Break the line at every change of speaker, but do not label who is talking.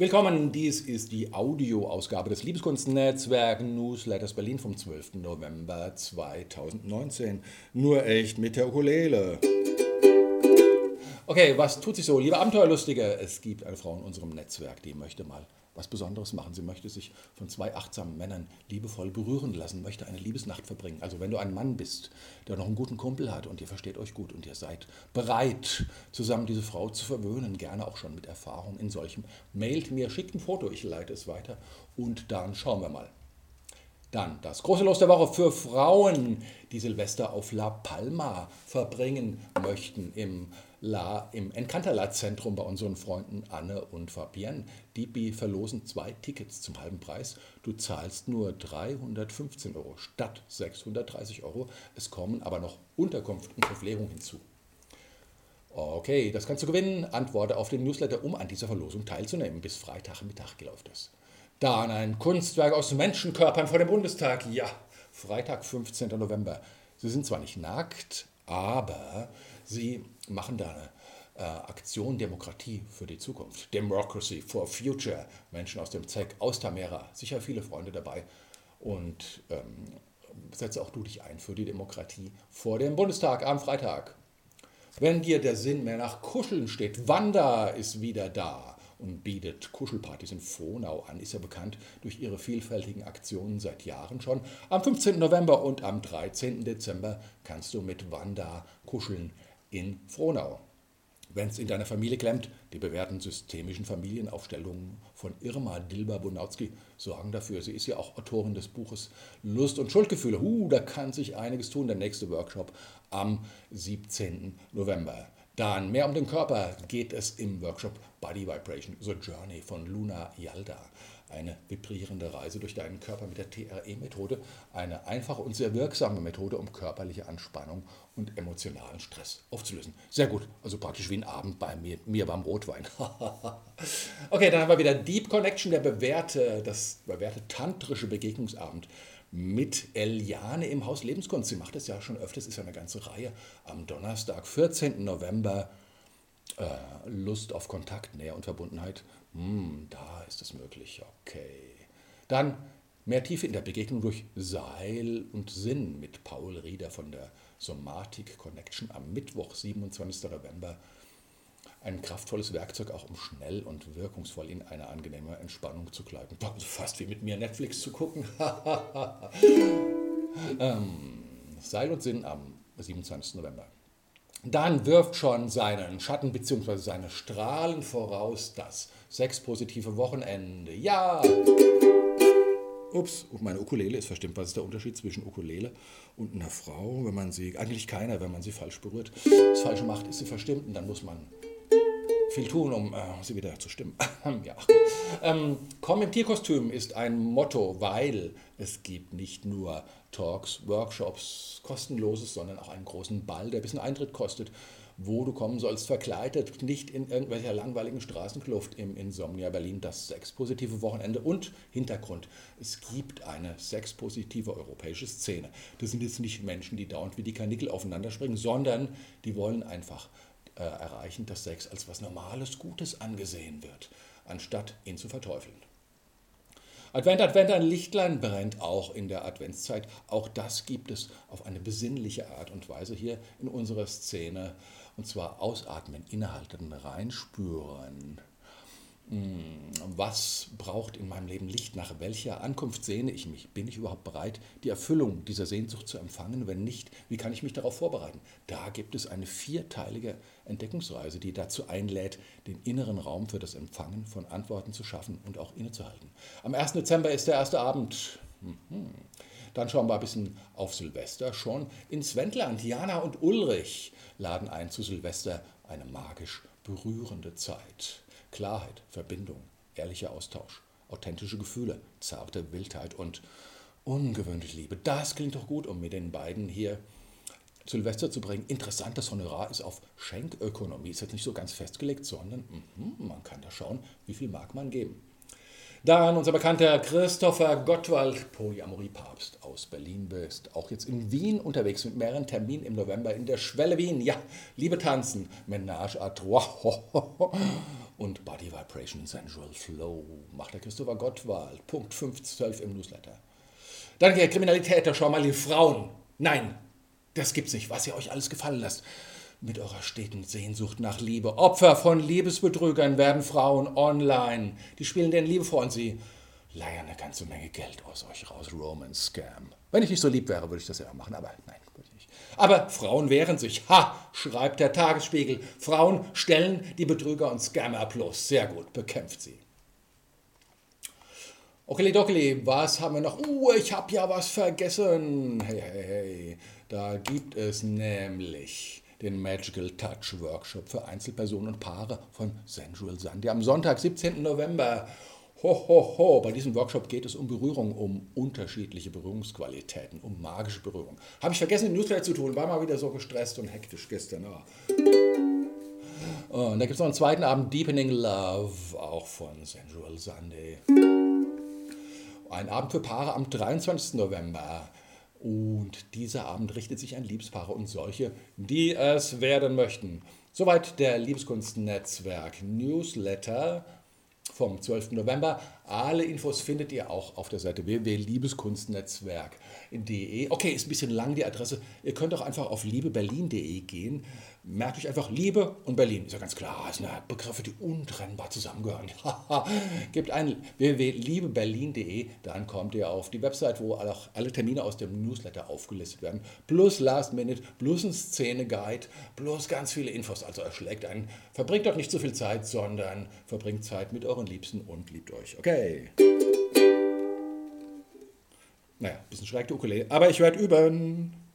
Willkommen, dies ist die Audioausgabe des Liebeskunstnetzwerk Newsletters Berlin vom 12. November 2019. Nur echt mit der Ukulele. Okay, was tut sich so? Liebe Abenteuerlustige, es gibt eine Frau in unserem Netzwerk, die möchte mal was Besonderes machen. Sie möchte sich von zwei achtsamen Männern liebevoll berühren lassen, möchte eine Liebesnacht verbringen. Also wenn du ein Mann bist, der noch einen guten Kumpel hat und ihr versteht euch gut und ihr seid bereit, zusammen diese Frau zu verwöhnen, gerne auch schon mit Erfahrung in solchem, mailt mir, schickt ein Foto, ich leite es weiter und dann schauen wir mal. Dann das große Los der Woche für Frauen, die Silvester auf La Palma verbringen möchten im La, im Encanterla-Zentrum bei unseren Freunden Anne und Fabienne. Die verlosen zwei Tickets zum halben Preis. Du zahlst nur 315 Euro statt 630 Euro. Es kommen aber noch Unterkunft und Verpflegung hinzu. Okay, das kannst du gewinnen. Antworte auf den Newsletter, um an dieser Verlosung teilzunehmen. Bis Freitagmittag läuft es. Dann ein Kunstwerk aus Menschenkörpern vor dem Bundestag. Ja, Freitag, 15. November. Sie sind zwar nicht nackt, aber sie machen da eine äh, Aktion Demokratie für die Zukunft. Democracy for Future. Menschen aus dem ZEC, aus Tamera. Sicher viele Freunde dabei. Und ähm, setze auch du dich ein für die Demokratie vor dem Bundestag am Freitag. Wenn dir der Sinn mehr nach Kuscheln steht, Wanda ist wieder da und bietet Kuschelpartys in Frohnau an, ist ja bekannt durch ihre vielfältigen Aktionen seit Jahren schon. Am 15. November und am 13. Dezember kannst du mit Wanda kuscheln in Frohnau. Wenn es in deiner Familie klemmt, die bewährten systemischen Familienaufstellungen von Irma Dilber-Bonautzki sorgen dafür. Sie ist ja auch Autorin des Buches Lust und Schuldgefühle. Uh, da kann sich einiges tun. Der nächste Workshop am 17. November. Dann mehr um den Körper geht es im Workshop Body Vibration, The Journey von Luna Yalda. Eine vibrierende Reise durch deinen Körper mit der TRE-Methode. Eine einfache und sehr wirksame Methode, um körperliche Anspannung und emotionalen Stress aufzulösen. Sehr gut, also praktisch wie ein Abend bei mir, mir beim Rotwein. okay, dann haben wir wieder Deep Connection, der bewährte, das bewährte tantrische Begegnungsabend mit Eliane im Haus Lebenskunst. Sie macht das ja schon öfters, ist ja eine ganze Reihe. Am Donnerstag, 14. November, Lust auf Kontakt, Nähe und Verbundenheit. Hm, da ist es möglich, okay. Dann mehr Tiefe in der Begegnung durch Seil und Sinn mit Paul Rieder von der Somatic Connection am Mittwoch, 27. November ein kraftvolles Werkzeug, auch um schnell und wirkungsvoll in eine angenehme Entspannung zu gleiten. Fast wie mit mir Netflix zu gucken. ähm, Seil und Sinn am 27. November. Dann wirft schon seinen Schatten bzw. seine Strahlen voraus das sexpositive Wochenende. Ja! Ups, meine Ukulele ist verstimmt. Was ist der Unterschied zwischen Ukulele und einer Frau, wenn man sie, eigentlich keiner, wenn man sie falsch berührt. Das Falsche macht, ist sie verstimmt und dann muss man viel tun, um äh, sie wieder zu stimmen. ja. ähm, Komm im Tierkostüm ist ein Motto, weil es gibt nicht nur Talks, Workshops, kostenloses, sondern auch einen großen Ball, der ein bisschen Eintritt kostet, wo du kommen sollst, verkleidet, nicht in irgendwelcher langweiligen Straßenkluft im Insomnia Berlin, das sexpositive Wochenende und Hintergrund. Es gibt eine sexpositive europäische Szene. Das sind jetzt nicht Menschen, die dauernd wie die Kanickel aufeinander springen, sondern die wollen einfach äh, erreichen, dass Sex als was Normales, Gutes angesehen wird, anstatt ihn zu verteufeln. Advent, Advent, ein Lichtlein brennt auch in der Adventszeit. Auch das gibt es auf eine besinnliche Art und Weise hier in unserer Szene. Und zwar ausatmen, innehalten, reinspüren. Hm, was braucht in meinem Leben Licht? Nach welcher Ankunft sehne ich mich? Bin ich überhaupt bereit, die Erfüllung dieser Sehnsucht zu empfangen? Wenn nicht, wie kann ich mich darauf vorbereiten? Da gibt es eine vierteilige Entdeckungsreise, die dazu einlädt, den inneren Raum für das Empfangen von Antworten zu schaffen und auch innezuhalten. Am 1. Dezember ist der erste Abend. Mhm. Dann schauen wir ein bisschen auf Silvester schon ins Wendland. Jana und Ulrich laden ein zu Silvester eine magisch berührende Zeit. Klarheit, Verbindung, ehrlicher Austausch, authentische Gefühle, zarte Wildheit und ungewöhnliche Liebe. Das klingt doch gut, um mit den beiden hier Silvester zu bringen. Interessant, das Honorar ist auf Schenkökonomie. Ist jetzt nicht so ganz festgelegt, sondern mh, man kann da schauen, wie viel mag man geben. Dann unser bekannter Christopher Gottwald, Polyamorie-Papst aus Berlin, bist auch jetzt in Wien unterwegs mit mehreren Terminen im November in der Schwelle Wien. Ja, liebe Tanzen, Menage à trois. und Body Vibration Sensual Flow macht der Christopher Gottwald. Punkt 512 im Newsletter. Dann der Kriminalität, mal die Frauen. Nein, das gibt's nicht, was ihr euch alles gefallen lasst. Mit eurer steten Sehnsucht nach Liebe. Opfer von Liebesbetrügern werden Frauen online. Die spielen den Liebe vor und sie leiern eine ganze Menge Geld aus euch raus. Roman Scam. Wenn ich nicht so lieb wäre, würde ich das ja machen, aber nein, würde ich nicht. Aber Frauen wehren sich. Ha, schreibt der Tagesspiegel. Frauen stellen die Betrüger und Scammer bloß. Sehr gut, bekämpft sie. Okay, Dokeli, was haben wir noch? Uh, ich habe ja was vergessen. Hey, hey, hey. Da gibt es nämlich den Magical Touch Workshop für Einzelpersonen und Paare von Sensual Sandy am Sonntag, 17. November. Ho, ho, ho. Bei diesem Workshop geht es um Berührung, um unterschiedliche Berührungsqualitäten, um magische Berührung. Habe ich vergessen, den Newsletter zu tun, war mal wieder so gestresst und hektisch gestern. Oh. Und da gibt es noch einen zweiten Abend, Deepening Love, auch von Sensual Sunday. Ein Abend für Paare am 23. November. Und dieser Abend richtet sich an Liebespaare und solche, die es werden möchten. Soweit der Liebeskunstnetzwerk Newsletter vom 12. November. Alle Infos findet ihr auch auf der Seite www.liebeskunstnetzwerk.de. Okay, ist ein bisschen lang die Adresse. Ihr könnt auch einfach auf liebeberlin.de gehen merkt euch einfach Liebe und Berlin. Ist ja ganz klar, das sind ja Begriffe, die untrennbar zusammengehören. Gebt ein www.liebeberlin.de, dann kommt ihr auf die Website, wo auch alle Termine aus dem Newsletter aufgelistet werden. Plus Last Minute, plus ein Szene-Guide, plus ganz viele Infos. Also erschlägt einen. Verbringt doch nicht zu viel Zeit, sondern verbringt Zeit mit euren Liebsten und liebt euch. Okay. Naja, bisschen schräg die Ukulele, aber ich werde üben.